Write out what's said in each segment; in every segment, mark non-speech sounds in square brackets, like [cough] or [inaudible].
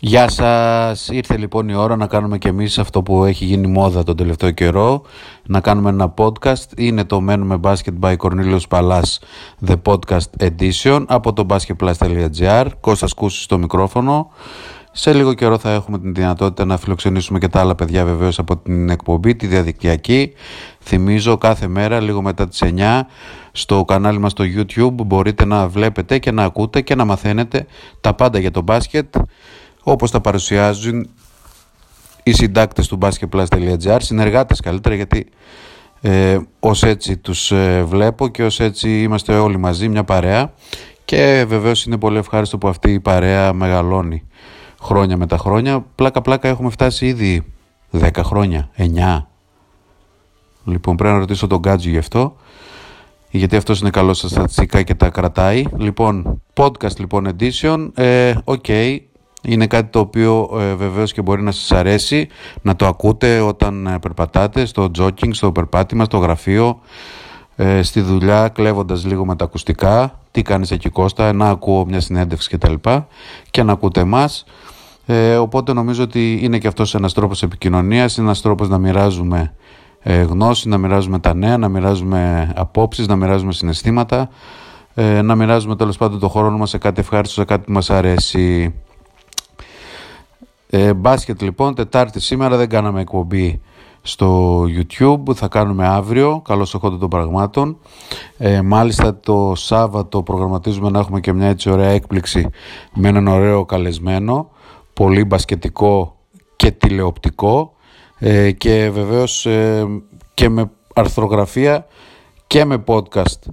Γεια σας, ήρθε λοιπόν η ώρα να κάνουμε και εμείς αυτό που έχει γίνει μόδα τον τελευταίο καιρό να κάνουμε ένα podcast, είναι το Μένουμε Basket by Cornelius Palas The Podcast Edition από το basketplus.gr Κώστας Κούσης στο μικρόφωνο. Σε λίγο καιρό θα έχουμε την δυνατότητα να φιλοξενήσουμε και τα άλλα παιδιά βεβαίως από την εκπομπή, τη διαδικτυακή. Θυμίζω κάθε μέρα λίγο μετά τις 9 στο κανάλι μας στο YouTube μπορείτε να βλέπετε και να ακούτε και να μαθαίνετε τα πάντα για το μπάσκετ όπως τα παρουσιάζουν οι συντάκτες του basketplus.gr, συνεργάτες καλύτερα γιατί ε, ως έτσι τους ε, βλέπω και ως έτσι είμαστε όλοι μαζί μια παρέα και βεβαίως είναι πολύ ευχάριστο που αυτή η παρέα μεγαλώνει χρόνια με τα χρόνια. Πλάκα πλάκα έχουμε φτάσει ήδη 10 χρόνια, 9. Λοιπόν πρέπει να ρωτήσω τον Γκάτζι γι' αυτό γιατί αυτός είναι καλός στα στατιστικά και τα κρατάει. Λοιπόν, podcast λοιπόν edition, ε, ok, είναι κάτι το οποίο ε, βεβαίως και μπορεί να σας αρέσει να το ακούτε όταν ε, περπατάτε στο jogging, στο περπάτημα, στο γραφείο ε, στη δουλειά κλέβοντας λίγο με τα ακουστικά. Τι κάνεις εκεί Κώστα, να ακούω μια συνέντευξη κτλ. Και, και να ακούτε εμάς. Ε, οπότε νομίζω ότι είναι και αυτός ένας τρόπος επικοινωνίας είναι ένας τρόπος να μοιράζουμε ε, γνώση, να μοιράζουμε τα νέα, να μοιράζουμε απόψεις, να μοιράζουμε συναισθήματα ε, να μοιράζουμε τέλος πάντων το χρόνο μας σε κάτι ευχάριστο, σε κάτι που μας αρέσει ε, μπάσκετ λοιπόν, Τετάρτη σήμερα δεν κάναμε εκπομπή στο YouTube, θα κάνουμε αύριο, καλώς εχόντων των πραγμάτων. Ε, μάλιστα το Σάββατο προγραμματίζουμε να έχουμε και μια έτσι ωραία έκπληξη με έναν ωραίο καλεσμένο, πολύ μπασκετικό και τηλεοπτικό ε, και βεβαίως ε, και με αρθρογραφία και με podcast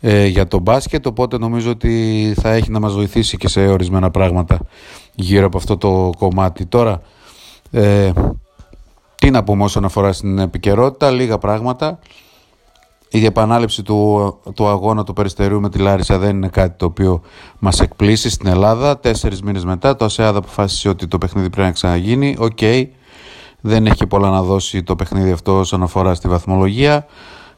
ε, για το μπάσκετ οπότε νομίζω ότι θα έχει να μας βοηθήσει και σε ορισμένα πράγματα γύρω από αυτό το κομμάτι. Τώρα, ε, τι να πούμε όσον αφορά στην επικαιρότητα, λίγα πράγματα. Η επανάληψη του, του αγώνα του Περιστερίου με τη Λάρισα δεν είναι κάτι το οποίο μας εκπλήσσει στην Ελλάδα. Τέσσερις μήνες μετά το ΑΣΕΑΔ αποφάσισε ότι το παιχνίδι πρέπει να ξαναγίνει. Οκ, δεν έχει πολλά να δώσει το παιχνίδι αυτό όσον αφορά στη βαθμολογία.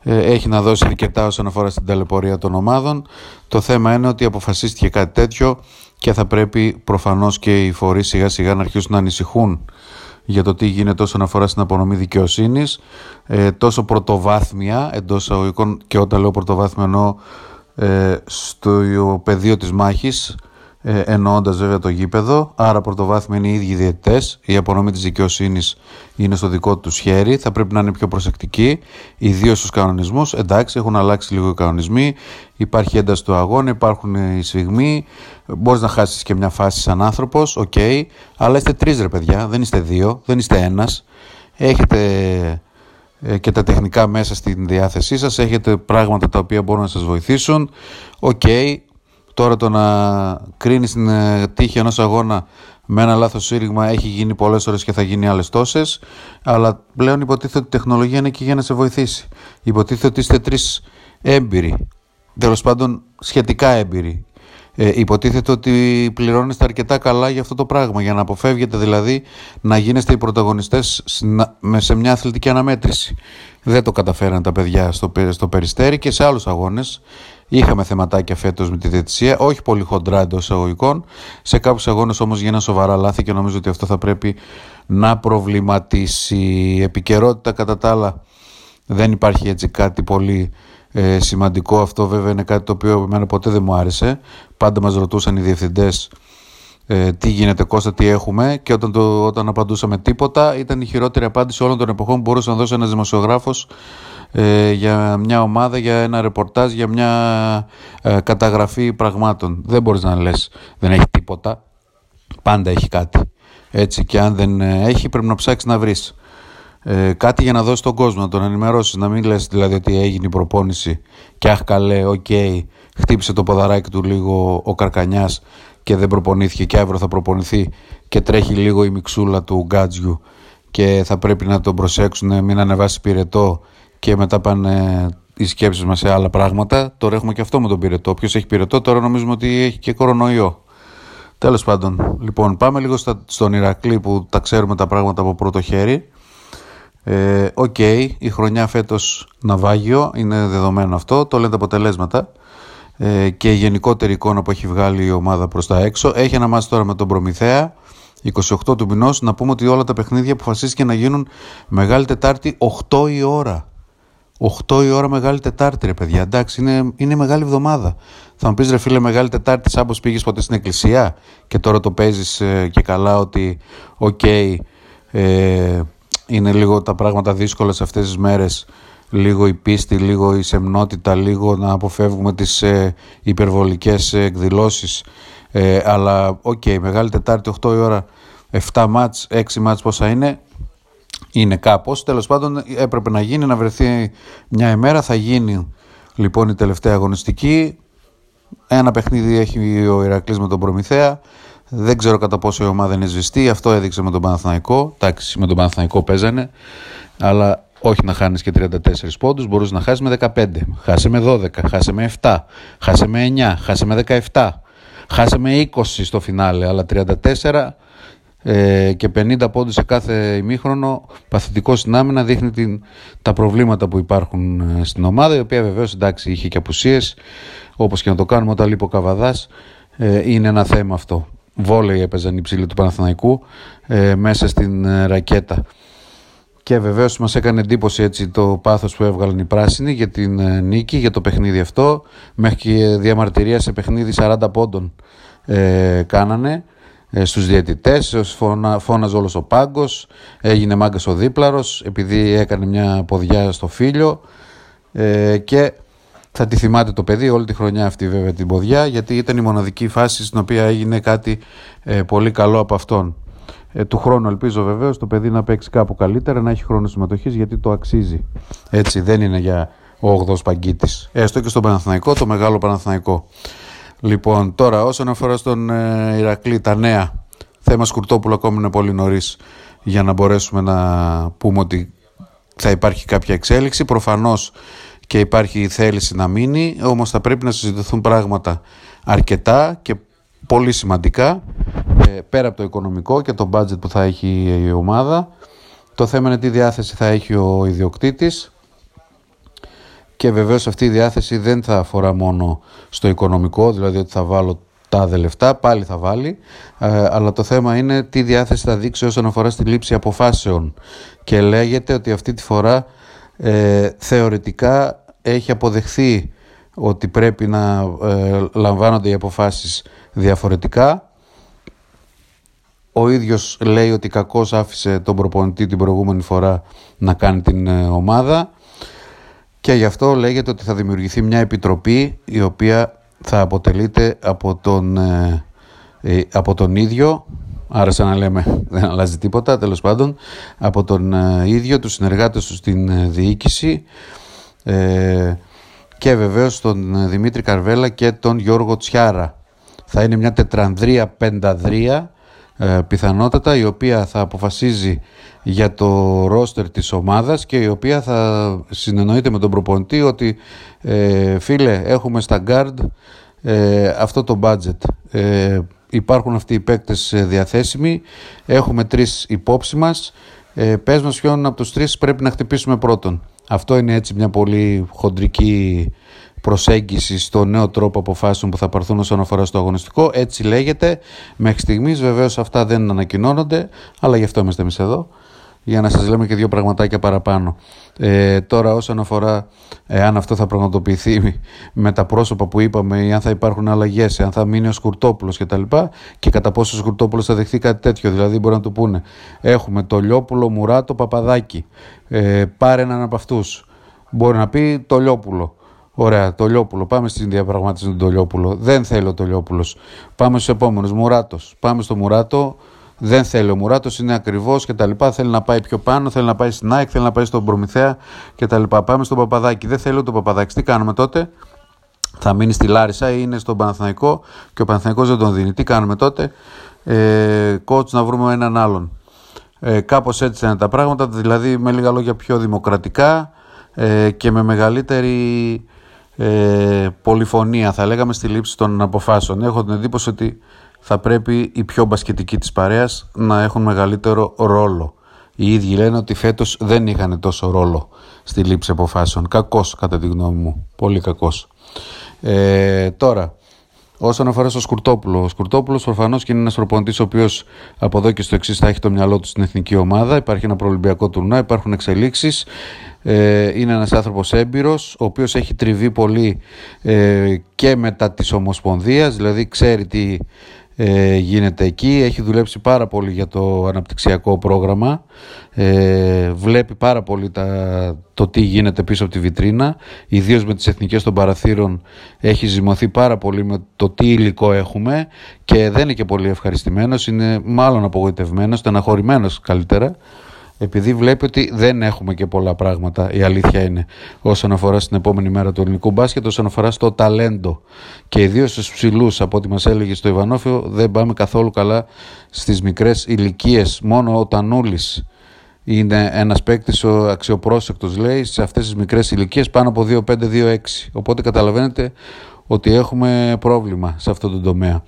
Ε, έχει να δώσει αρκετά όσον αφορά στην ταλαιπωρία των ομάδων. Το θέμα είναι ότι αποφασίστηκε κάτι τέτοιο και θα πρέπει προφανώς και οι φορείς σιγά σιγά να αρχίσουν να ανησυχούν για το τι γίνεται όσον αφορά στην απονομή δικαιοσύνης. Ε, τόσο πρωτοβάθμια εντός εισαγωγικών και όταν λέω πρωτοβάθμια εννοώ ε, στο πεδίο της μάχης ε, εννοώντας βέβαια το γήπεδο. Άρα, πρωτοβάθμια είναι οι ίδιοι διαιτητές. Η απονομή της δικαιοσύνης είναι στο δικό τους χέρι. Θα πρέπει να είναι πιο προσεκτικοί, ιδίως στους κανονισμούς. Εντάξει, έχουν αλλάξει λίγο οι κανονισμοί. Υπάρχει ένταση του αγώνα, υπάρχουν οι σφυγμοί. Μπορείς να χάσεις και μια φάση σαν άνθρωπος, ok. Okay. Αλλά είστε τρεις ρε παιδιά, δεν είστε δύο, δεν είστε ένας. Έχετε ε, και τα τεχνικά μέσα στην διάθεσή σας, έχετε πράγματα τα οποία μπορούν να σας βοηθήσουν. Οκ, Τώρα το να κρίνεις την ε, τύχη ενός αγώνα με ένα λάθος σφύριγμα έχει γίνει πολλές φορές και θα γίνει άλλες τόσες. Αλλά πλέον υποτίθεται ότι η τεχνολογία είναι εκεί για να σε βοηθήσει. Υποτίθεται ότι είστε τρεις έμπειροι. Τέλος πάντων, σχετικά έμπειροι. Ε, υποτίθεται ότι πληρώνεστε αρκετά καλά για αυτό το πράγμα, για να αποφεύγετε δηλαδή να γίνεστε οι πρωταγωνιστές σε μια αθλητική αναμέτρηση. Δεν το καταφέραν τα παιδιά στο, στο Περιστέρι και σε άλλους αγώνες. Είχαμε θεματάκια φέτος με τη διαιτησία, όχι πολύ χοντρά εντός εισαγωγικών. Σε κάποιους αγώνες όμως γίνανε σοβαρά λάθη και νομίζω ότι αυτό θα πρέπει να προβληματίσει. Η επικαιρότητα κατά τα άλλα δεν υπάρχει έτσι κάτι πολύ ε, σημαντικό. Αυτό βέβαια είναι κάτι το οποίο εμένα ποτέ δεν μου άρεσε. Πάντα μας ρωτούσαν οι διευθυντές ε, τι γίνεται Κώστα, τι έχουμε και όταν, το, όταν απαντούσαμε τίποτα ήταν η χειρότερη απάντηση όλων των εποχών που μπορούσε να δώσει ένας δημοσιογράφος ε, για μια ομάδα, για ένα ρεπορτάζ, για μια ε, καταγραφή πραγμάτων. Δεν μπορείς να λες δεν έχει τίποτα, πάντα έχει κάτι. Έτσι και αν δεν έχει πρέπει να ψάξεις να βρεις. Ε, κάτι για να δώσεις τον κόσμο, να τον ενημερώσεις, να μην λες δηλαδή ότι έγινε η προπόνηση και αχ καλέ, ok, okay, χτύπησε το ποδαράκι του λίγο ο Καρκανιάς και δεν προπονήθηκε και αύριο θα προπονηθεί και τρέχει λίγο η μιξούλα του Γκάτζιου και θα πρέπει να τον προσέξουν, μην ανεβάσει πυρετό και μετά πάνε οι σκέψεις μας σε άλλα πράγματα. Τώρα έχουμε και αυτό με τον πυρετό. Ποιος έχει πυρετό, τώρα νομίζουμε ότι έχει και κορονοϊό. Τέλος πάντων, λοιπόν, πάμε λίγο στα, στον Ηρακλή που τα ξέρουμε τα πράγματα από πρώτο χέρι. Ε, οκ, ε, okay, η χρονιά φέτος ναυάγιο, είναι δεδομένο αυτό, το λένε τα αποτελέσματα ε, και η γενικότερη εικόνα που έχει βγάλει η ομάδα προς τα έξω. Έχει ένα μάτι τώρα με τον Προμηθέα, 28 του μηνός, να πούμε ότι όλα τα παιχνίδια αποφασίστηκε να γίνουν Μεγάλη Τετάρτη 8 η ώρα. 8 η ώρα Μεγάλη Τετάρτη, ρε παιδιά. Εντάξει, είναι, είναι μεγάλη εβδομάδα. Θα μου πεις, ρε φίλε, Μεγάλη Τετάρτη, σαν πως πήγες ποτέ στην εκκλησία και τώρα το παίζεις ε, και καλά ότι, ok, okay, ε, είναι λίγο τα πράγματα δύσκολα σε αυτές τις μέρες λίγο η πίστη, λίγο η σεμνότητα, λίγο να αποφεύγουμε τις ε, υπερβολικές εκδηλώσεις ε, αλλά ok, okay, Μεγάλη Τετάρτη 8 η ώρα 7 ματς, 6 μάτς πόσα είναι είναι κάπως, τέλος πάντων έπρεπε να γίνει, να βρεθεί μια ημέρα, θα γίνει λοιπόν η τελευταία αγωνιστική ένα παιχνίδι έχει ο Ηρακλής με τον Προμηθέα δεν ξέρω κατά πόσο η ομάδα είναι σβηστή. Αυτό έδειξε με τον Παναθηναϊκό. Εντάξει, με τον Παναθηναϊκό παίζανε. Αλλά όχι να χάνεις και 34 πόντους. Μπορούσε να χάσεις με 15. Χάσε με 12. Χάσε με 7. Χάσε με 9. Χάσε με 17. Χάσε με 20 στο φινάλε. Αλλά 34 ε, και 50 πόντους σε κάθε ημίχρονο παθητικό συνάμενα δείχνει την, τα προβλήματα που υπάρχουν ε, στην ομάδα η οποία βεβαίως εντάξει είχε και απουσίες όπως και να το κάνουμε όταν λείπει ο Καβαδάς ε, είναι ένα θέμα αυτό βόλεϊ έπαιζαν οι ψηλοί του Παναθηναϊκού ε, μέσα στην ε, ρακέτα. Και βεβαίως μας έκανε εντύπωση έτσι το πάθος που έβγαλαν οι πράσινοι για την ε, νίκη, για το παιχνίδι αυτό. Μέχρι και διαμαρτυρία σε παιχνίδι 40 πόντων ε, κάνανε ε, στους διαιτητές, φώνα, φώναζε όλος ο πάγκος, έγινε μάγκας ο δίπλαρος επειδή έκανε μια ποδιά στο φίλιο ε, και θα τη θυμάται το παιδί όλη τη χρονιά αυτή βέβαια την ποδιά γιατί ήταν η μοναδική φάση στην οποία έγινε κάτι ε, πολύ καλό από αυτόν. Ε, του χρόνου ελπίζω βεβαίως το παιδί να παίξει κάπου καλύτερα, να έχει χρόνο συμμετοχής γιατί το αξίζει. Έτσι δεν είναι για ο 8ο Παγκίτης. Έστω και στον Παναθηναϊκό, το μεγάλο Παναθηναϊκό. Λοιπόν, τώρα όσον αφορά στον ε, Ηρακλή, τα νέα. Θέμα Σκουρτόπουλο ακόμη είναι πολύ νωρίς για να μπορέσουμε να πούμε ότι θα υπάρχει κάποια εξέλιξη. Προφανώς και υπάρχει θέληση να μείνει, όμως θα πρέπει να συζητηθούν πράγματα αρκετά και πολύ σημαντικά ε, πέρα από το οικονομικό και το budget που θα έχει η ομάδα. Το θέμα είναι τι διάθεση θα έχει ο ιδιοκτήτης και βεβαίως αυτή η διάθεση δεν θα αφορά μόνο στο οικονομικό, δηλαδή ότι θα βάλω τα λεφτά, πάλι θα βάλει, ε, αλλά το θέμα είναι τι διάθεση θα δείξει όσον αφορά στη λήψη αποφάσεων και λέγεται ότι αυτή τη φορά ε, θεωρητικά έχει αποδεχθεί ότι πρέπει να ε, λαμβάνονται οι αποφάσεις διαφορετικά. Ο ίδιος λέει ότι κακώς άφησε τον προπονητή την προηγούμενη φορά να κάνει την ε, ομάδα και γι' αυτό λέγεται ότι θα δημιουργηθεί μια επιτροπή η οποία θα αποτελείται από τον, ε, από τον ίδιο Άρα σαν να λέμε [laughs] δεν αλλάζει τίποτα τέλος πάντων από τον ίδιο, τους συνεργάτες τους στην διοίκηση ε, και βεβαίως τον Δημήτρη Καρβέλα και τον Γιώργο Τσιάρα. Θα είναι μια τετρανδρία πενταδρία ε, πιθανότατα η οποία θα αποφασίζει για το ρόστερ της ομάδας και η οποία θα συνεννοείται με τον προπονητή ότι ε, φίλε έχουμε στα guard ε, αυτό το budget. Ε, υπάρχουν αυτοί οι παίκτες διαθέσιμοι. Έχουμε τρεις υπόψη μας. Ε, πες μας ποιον από τους τρεις πρέπει να χτυπήσουμε πρώτον. Αυτό είναι έτσι μια πολύ χοντρική προσέγγιση στο νέο τρόπο αποφάσεων που θα πάρθουν όσον αφορά στο αγωνιστικό. Έτσι λέγεται. Μέχρι στιγμής βεβαίως αυτά δεν ανακοινώνονται, αλλά γι' αυτό είμαστε εμείς εδώ για να σας λέμε και δύο πραγματάκια παραπάνω. Ε, τώρα όσον αφορά ε, αν αυτό θα πραγματοποιηθεί [laughs] με τα πρόσωπα που είπαμε ή αν θα υπάρχουν αλλαγές, αν θα μείνει ο Σκουρτόπουλος και τα λοιπά και κατά πόσο ο Σκουρτόπουλος θα δεχθεί κάτι τέτοιο, δηλαδή μπορεί να του πούνε έχουμε το Λιόπουλο, Μουράτο, Παπαδάκι, ε, πάρε έναν από αυτούς. Μπορεί να πει το Λιόπουλο. Ωραία, το Λιόπουλο. Πάμε στην διαπραγμάτευση με τον Λιόπουλο. Δεν θέλω το Λιόπουλο. Πάμε στους επόμενους. Μουράτος. Πάμε στο Μουράτο δεν θέλει ο Μουράτος, είναι ακριβώς κτλ. Θέλει να πάει πιο πάνω, θέλει να πάει στην ΑΕΚ, θέλει να πάει στον Προμηθέα κτλ. Πάμε στον Παπαδάκη. Δεν θέλει τον Παπαδάκης. Τι κάνουμε τότε, θα μείνει στη Λάρισα ή είναι στον Παναθηναϊκό και ο Παναθηναϊκός δεν τον δίνει. Τι κάνουμε τότε, ε, coach να βρούμε έναν άλλον. Ε, Κάπως έτσι είναι τα πράγματα, δηλαδή με λίγα λόγια πιο δημοκρατικά ε, και με μεγαλύτερη ε, πολυφωνία θα λέγαμε στη λήψη των αποφάσεων. Έχω την εντύπωση ότι θα πρέπει οι πιο μπασκετικοί της παρέας να έχουν μεγαλύτερο ρόλο. Οι ίδιοι λένε ότι φέτος δεν είχαν τόσο ρόλο στη λήψη αποφάσεων. Κακός κατά τη γνώμη μου. Πολύ κακός. Ε, τώρα, Όσον αφορά στο Σκουρτόπουλο, ο Σκουρτόπουλος προφανώς και είναι ένας προπονητής ο οποίος από εδώ και στο εξής θα έχει το μυαλό του στην εθνική ομάδα. Υπάρχει ένα προολυμπιακό τουρνά, υπάρχουν εξελίξεις. Ε, είναι ένας άνθρωπος έμπειρος, ο οποίος έχει τριβεί πολύ ε, και μετά της Ομοσπονδίας, δηλαδή ξέρει τι ε, γίνεται εκεί, έχει δουλέψει πάρα πολύ για το αναπτυξιακό πρόγραμμα, ε, βλέπει πάρα πολύ τα, το τι γίνεται πίσω από τη βιτρίνα, ιδίως με τις εθνικές των παραθύρων έχει ζυμωθεί πάρα πολύ με το τι υλικό έχουμε και δεν είναι και πολύ ευχαριστημένος, είναι μάλλον απογοητευμένος, στεναχωρημένος καλύτερα, επειδή βλέπει ότι δεν έχουμε και πολλά πράγματα, η αλήθεια είναι, όσον αφορά στην επόμενη μέρα του ελληνικού μπάσκετ, όσον αφορά στο ταλέντο. Και ιδίως στους ψηλούς, από ό,τι μας έλεγε στο Ιβανόφιο, δεν πάμε καθόλου καλά στις μικρές ηλικίες. Μόνο ο Τανούλης είναι ένας παίκτης, ο αξιοπρόσεκτος, λέει, σε αυτές τις μικρές ηλικίες πάνω από 2-5-2-6. Οπότε καταλαβαίνετε ότι έχουμε πρόβλημα σε αυτό το τομέα.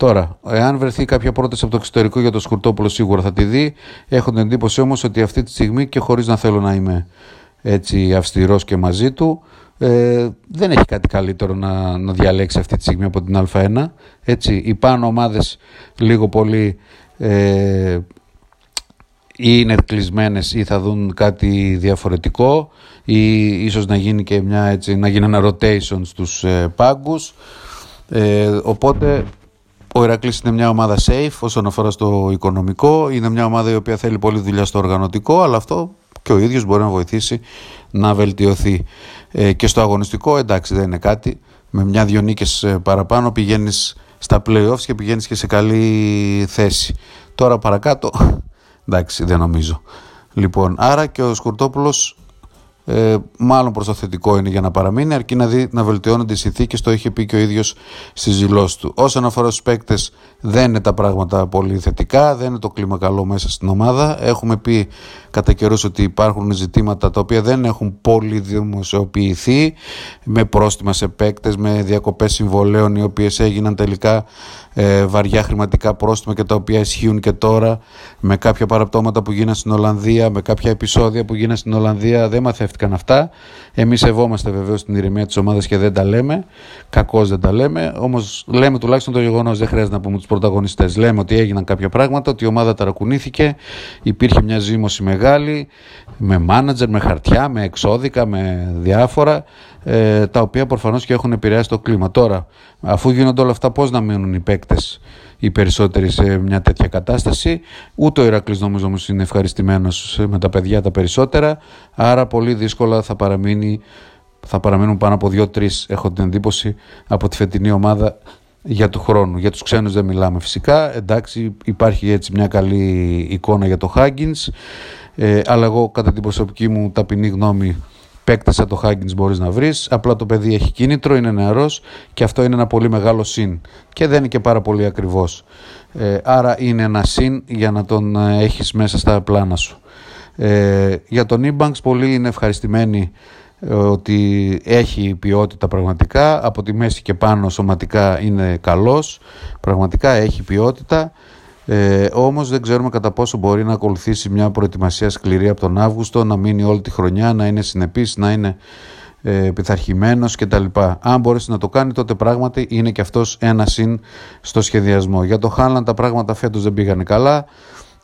Τώρα, εάν βρεθεί κάποια πρόταση από το εξωτερικό για το Σκουρτόπουλο, σίγουρα θα τη δει. Έχω την εντύπωση όμως ότι αυτή τη στιγμή και χωρίς να θέλω να είμαι έτσι αυστηρός και μαζί του, ε, δεν έχει κάτι καλύτερο να, να διαλέξει αυτή τη στιγμή από την Α1. Έτσι, οι πάνω ομάδες λίγο πολύ ε, ή είναι κλεισμένες ή θα δουν κάτι διαφορετικό ή ίσως να γίνει και μια έτσι, να γίνει ένα rotation στους ε, πάγκους. Ε, οπότε ο Ηρακλής είναι μια ομάδα safe όσον αφορά στο οικονομικό, είναι μια ομάδα η οποία θέλει πολύ δουλειά στο οργανωτικό, αλλά αυτό και ο ίδιος μπορεί να βοηθήσει να βελτιωθεί. Ε, και στο αγωνιστικό εντάξει δεν είναι κάτι, με μια-δυο νίκες ε, παραπάνω πηγαίνεις στα playoffs και πηγαίνεις και σε καλή θέση. Τώρα παρακάτω, εντάξει δεν νομίζω. Λοιπόν, άρα και ο Σκουρτόπουλος ε, μάλλον προς το θετικό είναι για να παραμείνει, αρκεί να δει να βελτιώνονται οι συνθήκες. Το είχε πει και ο ίδιος στη δηλώση του. Όσον αφορά στους παίκτες, δεν είναι τα πράγματα πολύ θετικά, δεν είναι το κλίμα καλό μέσα στην ομάδα. Έχουμε πει κατά καιρούς ότι υπάρχουν ζητήματα τα οποία δεν έχουν πολύ δημοσιοποιηθεί, με πρόστιμα σε παίκτες, με διακοπές συμβολέων οι οποίες έγιναν τελικά ε, βαριά χρηματικά πρόστιμα και τα οποία ισχύουν και τώρα, με κάποια παραπτώματα που γίνανε στην Ολλανδία, με κάποια επεισόδια που γίνανε στην Ολλανδία. Δεν μαθεύτηκαν αυτά. Εμείς σεβόμαστε βεβαίως την ηρεμία της ομάδας και δεν τα λέμε. Κακώς δεν τα λέμε. Όμως λέμε τουλάχιστον το γεγονός, δεν χρειάζεται να πούμε τους πρωταγωνιστές. Λέμε ότι έγιναν κάποια πράγματα, ότι η ομάδα ταρακουνήθηκε, υπήρχε μια ζήμωση μεγάλη, με μάνατζερ, με χαρτιά, με εξώδικα, με διάφορα, ε, τα οποία προφανώς και έχουν επηρεάσει το κλίμα. Τώρα, αφού γίνονται όλα αυτά, πώς να μείνουν οι παίκτες; Οι περισσότεροι σε μια τέτοια κατάσταση. Ούτε ο Ηρακλής νομίζω όμως είναι ευχαριστημένος με τα παιδιά τα περισσότερα, άρα πολύ δύσκολα θα, παραμείνει, θα παραμείνουν πάνω από 2-3, έχω την εντύπωση, από τη φετινή ομάδα για του χρόνου. Για τους ξένους δεν μιλάμε φυσικά, εντάξει υπάρχει έτσι μια καλή εικόνα για το Huggins, ε, αλλά εγώ κατά την προσωπική μου ταπεινή γνώμη παίκτες σαν το Huggins μπορείς να βρεις. Απλά το παιδί έχει κίνητρο, είναι νεαρός και αυτό είναι ένα πολύ μεγάλο συν. Και δεν είναι και πάρα πολύ ακριβώς. Ε, άρα είναι ένα συν για να τον ε, έχεις μέσα στα πλάνα σου. Ε, για τον Ebanks πολλοί είναι ευχαριστημένοι ε, ότι έχει ποιότητα πραγματικά από τη μέση και πάνω σωματικά είναι καλός πραγματικά έχει ποιότητα ε, όμως δεν ξέρουμε κατά πόσο μπορεί να ακολουθήσει μια προετοιμασία σκληρή από τον Αύγουστο, να μείνει όλη τη χρονιά, να είναι συνεπής, να είναι ε, πειθαρχημένος κτλ. Αν μπορέσει να το κάνει τότε πράγματι είναι και αυτός ένα συν στο σχεδιασμό. Για το Χάνλαν τα πράγματα φέτος δεν πήγανε καλά.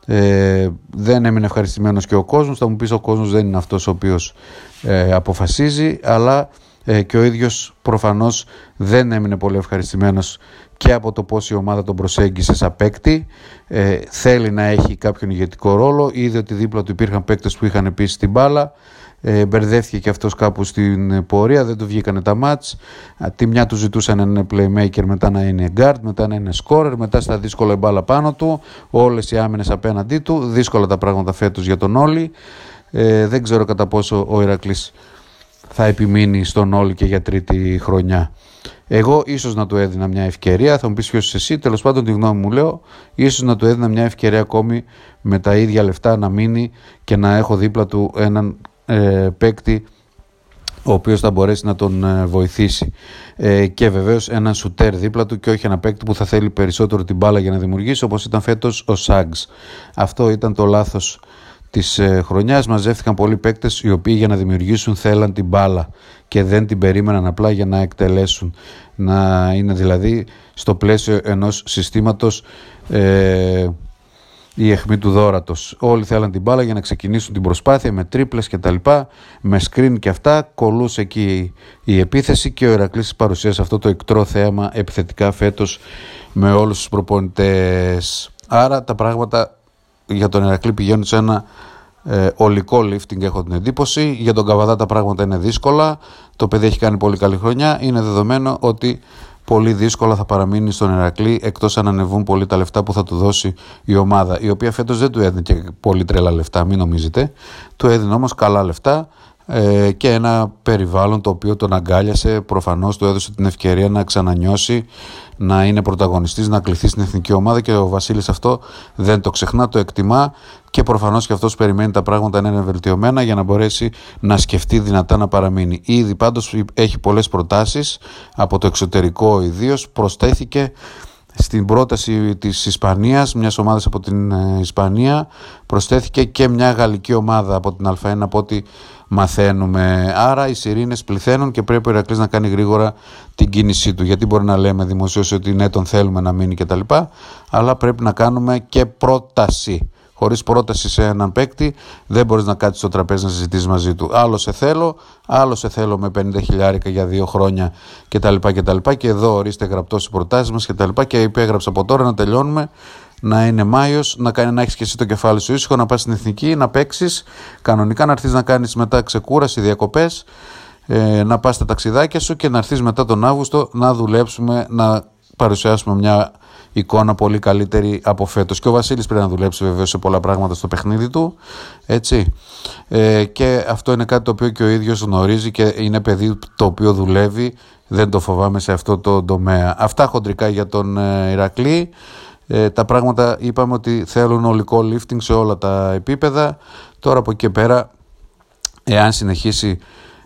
Ε, δεν έμεινε ευχαριστημένος και ο κόσμος. Θα μου πεις ο κόσμος δεν είναι αυτός ο οποίος ε, αποφασίζει αλλά ε, και ο ίδιος προφανώς δεν έμεινε πολύ ευχαριστημένος και από το πώς η ομάδα τον προσέγγισε σαν παίκτη. Ε, θέλει να έχει κάποιον ηγετικό ρόλο. Είδε ότι δίπλα του υπήρχαν παίκτες που είχαν επίση την μπάλα. Ε, μπερδεύτηκε και αυτός κάπου στην πορεία, δεν του βγήκανε τα μάτς. Τη μια του ζητούσαν να είναι playmaker, μετά να είναι guard, μετά να είναι scorer, μετά στα δύσκολα μπάλα πάνω του, όλες οι άμυνες απέναντί του. Δύσκολα τα πράγματα φέτος για τον Όλη. Ε, δεν ξέρω κατά πόσο ο Ηρακλής θα επιμείνει στον Όλη και για τρίτη χρονιά. Εγώ ίσως να του έδινα μια ευκαιρία, θα μου πεις ποιος εσύ, τέλος πάντων τη γνώμη μου λέω, ίσως να του έδινα μια ευκαιρία ακόμη με τα ίδια λεφτά να μείνει και να έχω δίπλα του έναν ε, παίκτη ο οποίος θα μπορέσει να τον ε, βοηθήσει ε, και βεβαίως έναν σουτέρ δίπλα του και όχι ένα παίκτη που θα θέλει περισσότερο την μπάλα για να δημιουργήσει όπως ήταν φέτος ο Σάγκς. Αυτό ήταν το λάθος της ε, χρονιάς μαζεύτηκαν πολλοί παίκτες οι οποίοι για να δημιουργήσουν θέλαν την μπάλα και δεν την περίμεναν απλά για να εκτελέσουν να είναι δηλαδή στο πλαίσιο ενός συστήματος ε, η αιχμή του δόρατος. Όλοι θέλαν την μπάλα για να ξεκινήσουν την προσπάθεια με τρίπλες και τα λοιπά, με screen και αυτά, κολούσε εκεί η επίθεση και ο Ηρακλής παρουσίασε αυτό το εκτρό θέαμα επιθετικά φέτος με όλους τους προπονητές. Άρα τα πράγματα για τον Ηρακλή πηγαίνουν σε ένα ε, ολικό lifting έχω την εντύπωση. Για τον Καβαδά τα πράγματα είναι δύσκολα. Το παιδί έχει κάνει πολύ καλή χρονιά. Είναι δεδομένο ότι πολύ δύσκολα θα παραμείνει στον Ερακλή εκτός αν ανεβούν πολύ τα λεφτά που θα του δώσει η ομάδα η οποία φέτος δεν του έδινε και πολύ τρέλα λεφτά μην νομίζετε του έδινε όμως καλά λεφτά ε, και ένα περιβάλλον το οποίο τον αγκάλιασε προφανώς του έδωσε την ευκαιρία να ξανανιώσει να είναι πρωταγωνιστής, να κληθεί στην εθνική ομάδα και ο Βασίλης αυτό δεν το ξεχνά, το εκτιμά και προφανώς και αυτός περιμένει τα πράγματα να είναι βελτιωμένα για να μπορέσει να σκεφτεί δυνατά να παραμείνει. Ήδη πάντως έχει πολλές προτάσεις από το εξωτερικό ιδίως προσθέθηκε στην πρόταση της Ισπανίας, μιας ομάδας από την ε, Ισπανία, προσθέθηκε και μια γαλλική ομάδα από την Α1 από ό,τι μαθαίνουμε. Άρα οι σιρήνες πληθαίνουν και πρέπει ο Ηρακλής να κάνει γρήγορα την κίνησή του. Γιατί μπορεί να λέμε δημοσίως ότι ναι τον θέλουμε να μείνει κτλ. Αλλά πρέπει να κάνουμε και πρόταση. Χωρίς πρόταση σε έναν παίκτη, δεν μπορείς να κάτσεις στο τραπέζι να συζητήσεις μαζί του. Άλλο σε θέλω, άλλο σε θέλω με 50 χιλιάρικα για δύο χρόνια κτλ. Και, και εδώ ορίστε γραπτός οι προτάσεις μας κτλ. Και, και υπέγραψα από τώρα να τελειώνουμε να είναι Μάιος, να, κάνει, να έχεις και εσύ το κεφάλι σου ήσυχο, να πας στην εθνική, να παίξεις κανονικά, να έρθεις να κάνεις μετά ξεκούραση, διακοπές, ε, να πας στα ταξιδάκια σου και να έρθεις μετά τον Αύγουστο να δουλέψουμε, να παρουσιάσουμε μια εικόνα πολύ καλύτερη από φέτος. Και ο Βασίλης πρέπει να δουλέψει βεβαίως σε πολλά πράγματα στο παιχνίδι του. Έτσι. Ε, και αυτό είναι κάτι το οποίο και ο ίδιος γνωρίζει και είναι παιδί το οποίο δουλεύει. Δεν το φοβάμαι σε αυτό το τομέα. Αυτά χοντρικά για τον ε, Ηρακλή. Ε, τα πράγματα είπαμε ότι θέλουν ολικό lifting σε όλα τα επίπεδα. Τώρα από εκεί πέρα, εάν συνεχίσει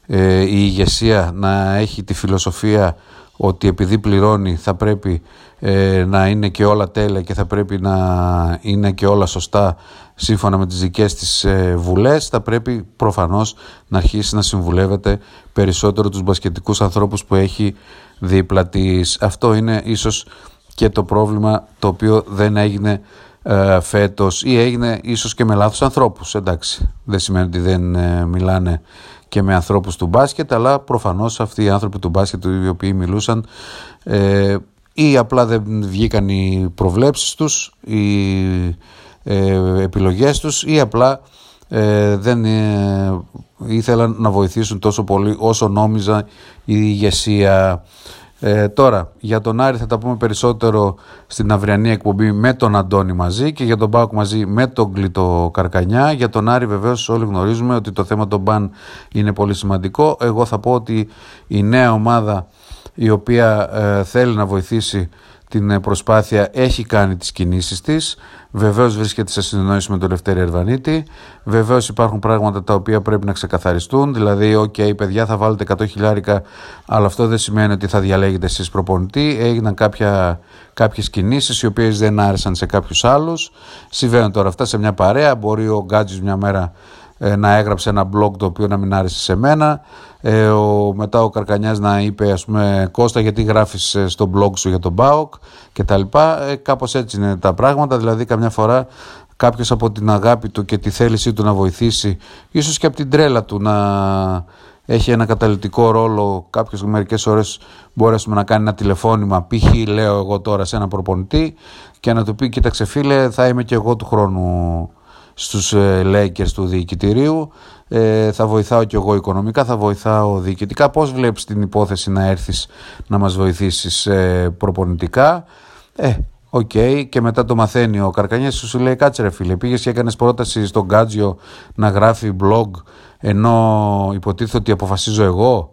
ε, η ηγεσία να έχει τη φιλοσοφία ότι επειδή πληρώνει θα πρέπει ε, να είναι και όλα τέλεια και θα πρέπει να είναι και όλα σωστά σύμφωνα με τις δικές της ε, βουλές θα πρέπει προφανώς να αρχίσει να συμβουλεύεται περισσότερο τους μπασκετικούς ανθρώπους που έχει δίπλα της. Αυτό είναι ίσως και το πρόβλημα το οποίο δεν έγινε ε, φέτος ή έγινε ίσως και με λάθος ανθρώπους. Εντάξει δεν σημαίνει ότι δεν ε, μιλάνε και με ανθρώπους του μπάσκετ αλλά προφανώς αυτοί οι άνθρωποι του μπάσκετ οι οποίοι μιλούσαν ε, ή απλά δεν βγήκαν οι προβλέψεις τους οι ε, επιλογές τους ή απλά ε, δεν ήθελαν να βοηθήσουν τόσο πολύ όσο νόμιζα η ηγεσία ε, τώρα, για τον Άρη θα τα πούμε περισσότερο στην αυριανή εκπομπή με τον Αντώνη μαζί και για τον Πάοκ μαζί με τον Κλήτο Καρκανιά. Για τον Άρη βεβαίως όλοι γνωρίζουμε ότι το θέμα των μπαν είναι πολύ σημαντικό. Εγώ θα πω ότι η νέα ομάδα η οποία ε, θέλει να βοηθήσει την προσπάθεια έχει κάνει τις κινήσεις της Βεβαίως βρίσκεται σε συνεννόηση με τον Λευτέρη Ερβανίτη. Βεβαίως υπάρχουν πράγματα τα οποία πρέπει να ξεκαθαριστούν. Δηλαδή, OK, παιδιά, θα βάλετε 100 χιλιάρικα, αλλά αυτό δεν σημαίνει ότι θα διαλέγετε εσείς προπονητή. Έγιναν κάποια, κάποιες κινήσεις οι οποίες δεν άρεσαν σε κάποιους άλλους. Συμβαίνουν τώρα αυτά σε μια παρέα. Μπορεί ο Γκάτζης μια μέρα ε, να έγραψε ένα blog το οποίο να μην άρεσε σε μένα. Ε, ο, μετά ο Καρκανιάς να είπε ας πούμε Κώστα γιατί γράφεις ε, στο blog σου για τον ΠΑΟΚ και τα λοιπά. Ε, κάπως έτσι είναι τα πράγματα, δηλαδή καμιά φορά κάποιος από την αγάπη του και τη θέλησή του να βοηθήσει, ίσως και από την τρέλα του να έχει ένα καταλυτικό ρόλο. Κάποιο μερικές ώρες μπορέσουμε να κάνει ένα τηλεφώνημα. Π.χ. λέω εγώ τώρα σε ένα προπονητή και να του πει: Κοίταξε, φίλε, θα είμαι και εγώ του χρόνου στους ε, Lakers του διοικητηρίου ε, θα βοηθάω και εγώ οικονομικά, θα βοηθάω διοικητικά. Πώς βλέπεις την υπόθεση να έρθεις να μας βοηθήσεις ε, προπονητικά; Ε, Ok, okay. και μετά το μαθαίνει ο Καρκανιάς σου λέει κάτσε ρε φίλε, πήγες και έκανες πρόταση στον Γκάτζιο να γράφει blog ενώ υποτίθεται ότι αποφασίζω εγώ.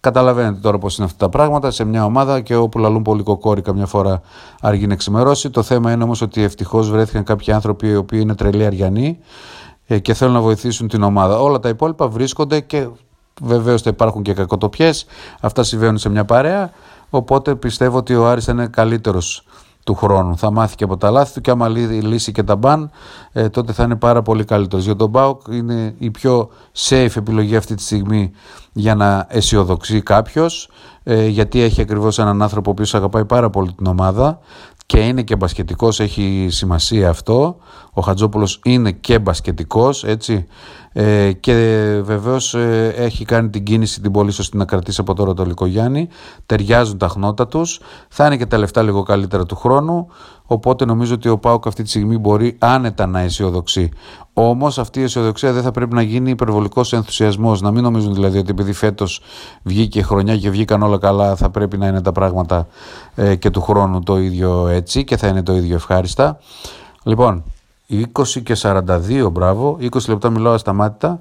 Ε, καταλαβαίνετε τώρα πώς είναι αυτά τα πράγματα σε μια ομάδα και όπου λαλούν πολύ κοκόρι καμιά φορά αργεί να ξημερώσει. Το θέμα είναι όμως ότι ευτυχώς βρέθηκαν κάποιοι άνθρωποι οι οποίοι είναι τρελοί αριανοί ε, και θέλουν να βοηθήσουν την ομάδα. Όλα τα υπόλοιπα βρίσκονται και βεβαίως θα υπάρχουν και κακοτοπιές. Αυτά συμβαίνουν σε μια παρέα. Οπότε πιστεύω ότι ο Άρης είναι καλύτερος του χρόνου. Θα μάθει και από τα λάθη του και άμα λύσει και τα μπαν, ε, τότε θα είναι πάρα πολύ καλύτερος. Για τον Μπάουκ είναι η πιο safe επιλογή αυτή τη στιγμή για να αισιοδοξεί κάποιος, ε, γιατί έχει ακριβώς έναν άνθρωπο ο οποίος αγαπάει πάρα πολύ την ομάδα και είναι και μπασκετικός, έχει σημασία αυτό. Ο Χατζόπουλος είναι και μπασκετικός, έτσι. Ε, και βεβαίως ε, έχει κάνει την κίνηση την πολύ σωστή να κρατήσει από τώρα το Λικογιάννη. Ταιριάζουν τα χνότα τους. Θα είναι και τα λεφτά λίγο καλύτερα του χρόνου. Οπότε νομίζω ότι ο Πάουκ αυτή τη στιγμή μπορεί άνετα να αισιοδοξεί. Όμως αυτή η αισιοδοξία δεν θα πρέπει να γίνει υπερβολικός ενθουσιασμός. Να μην νομίζουν δηλαδή ότι επειδή φέτος βγήκε χρονιά και βγήκαν όλα καλά, θα πρέπει να είναι τα πράγματα ε, και του χρόνου το ίδιο έτσι και θα είναι το ίδιο ευχάριστα. Λοιπόν, 20 και 42, μπράβο, 20 λεπτά μιλάω ασταμάτητα.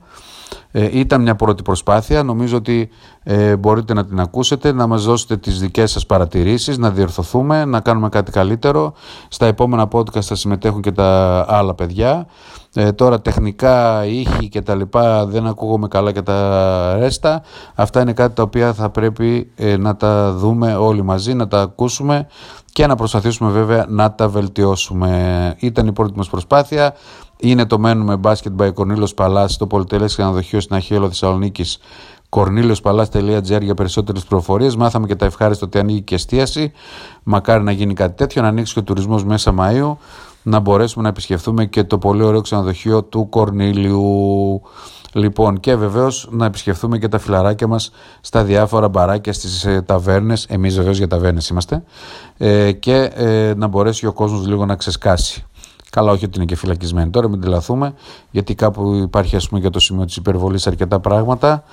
Ε, ήταν μια πρώτη προσπάθεια, νομίζω ότι ε, μπορείτε να την ακούσετε, να μας δώσετε τις δικές σας παρατηρήσεις, να διορθωθούμε, να κάνουμε κάτι καλύτερο. Στα επόμενα podcast θα συμμετέχουν και τα άλλα παιδιά. Ε, τώρα τεχνικά, ήχη και τα λοιπά δεν ακούγομαι καλά και τα ρέστα. Αυτά είναι κάτι τα οποία θα πρέπει ε, να τα δούμε όλοι μαζί, να τα ακούσουμε και να προσπαθήσουμε βέβαια να τα βελτιώσουμε. Ήταν η πρώτη μας προσπάθεια. Είναι το μένουμε μπάσκετ by Κορνίλος Παλάς στο πολυτελές ξενοδοχείο στην Αχιέλο Θεσσαλονίκης κορνίλιοσπαλάς.gr για περισσότερες προφορίες. Μάθαμε και τα ευχάριστα ότι ανοίγει και εστίαση. Μακάρι να γίνει κάτι τέτοιο, να ανοίξει και ο τουρισμός μέσα Μαΐου, να μπορέσουμε να επισκεφθούμε και το πολύ ωραίο ξενοδοχείο του Κορνίλιου. Λοιπόν, και βεβαίως να επισκεφθούμε και τα φιλαράκια μας στα διάφορα μπαράκια, στις ε, ταβέρνες. Εμείς βεβαίως για ταβέρνες είμαστε. Ε, και ε, να μπορέσει ο κόσμος λίγο να ξεσκάσει. Καλά, όχι ότι είναι και φυλακισμένοι τώρα, μην τρελαθούμε, γιατί κάπου υπάρχει ας πούμε για το σημείο της υπερβολής αρκετά πράγματα,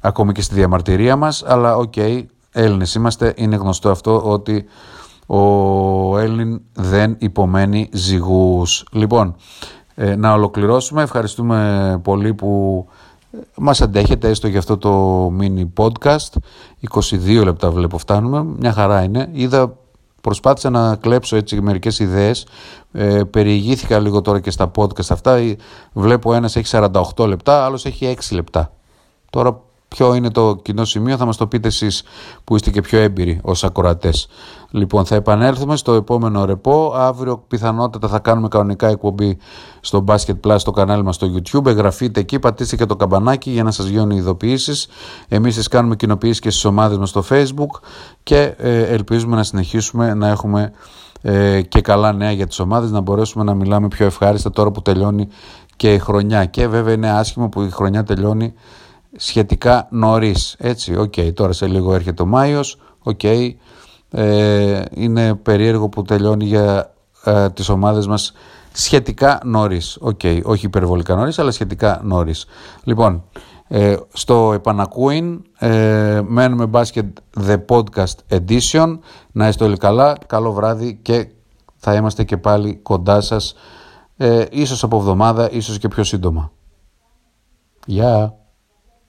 ακόμη και στη διαμαρτυρία μας. Αλλά ok, okay, Έλληνες είμαστε, είναι γνωστό αυτό ότι ο Έλλην δεν υπομένει ζυγούς. Λοιπόν, ε, να ολοκληρώσουμε. Ευχαριστούμε πολύ που μας αντέχετε έστω για αυτό το mini podcast. 22 λεπτά βλέπω φτάνουμε. Μια χαρά είναι. Είδα, προσπάθησα να κλέψω έτσι μερικές ιδέες. Ε, περιηγήθηκα λίγο τώρα και στα podcast αυτά. Βλέπω ένας έχει 48 λεπτά, άλλος έχει 6 λεπτά. Τώρα ποιο είναι το κοινό σημείο θα μας το πείτε εσείς που είστε και πιο έμπειροι ως ακροατές. Λοιπόν θα επανέλθουμε στο επόμενο ρεπό. Αύριο πιθανότατα θα κάνουμε κανονικά εκπομπή στο Basket Plus στο κανάλι μας στο YouTube. Εγγραφείτε εκεί, πατήστε και το καμπανάκι για να σας γίνουν οι ειδοποιήσεις. Εμείς σας κάνουμε κοινοποιήσεις και στις ομάδες μας στο Facebook και ε, ελπίζουμε να συνεχίσουμε να έχουμε ε, και καλά νέα για τις ομάδες, να μπορέσουμε να μιλάμε πιο ευχάριστα τώρα που τελειώνει και η χρονιά. Και βέβαια είναι άσχημο που η χρονιά τελειώνει σχετικά νωρίς. Έτσι, ok, okay, τώρα σε λίγο έρχεται ο Μάιος, ok, okay, ε, είναι περίεργο που τελειώνει για ε, τις ομάδες μας σχετικά νωρίς. Ok, okay, όχι υπερβολικά νωρίς, αλλά σχετικά νωρίς. Λοιπόν, ε, στο επανακούειν ε, μένουμε μπάσκετ The Podcast Edition. Να είστε όλοι καλά, καλό βράδυ και θα είμαστε και πάλι κοντά σας, ε, ίσως από εβδομάδα, ίσως και πιο σύντομα. Γεια!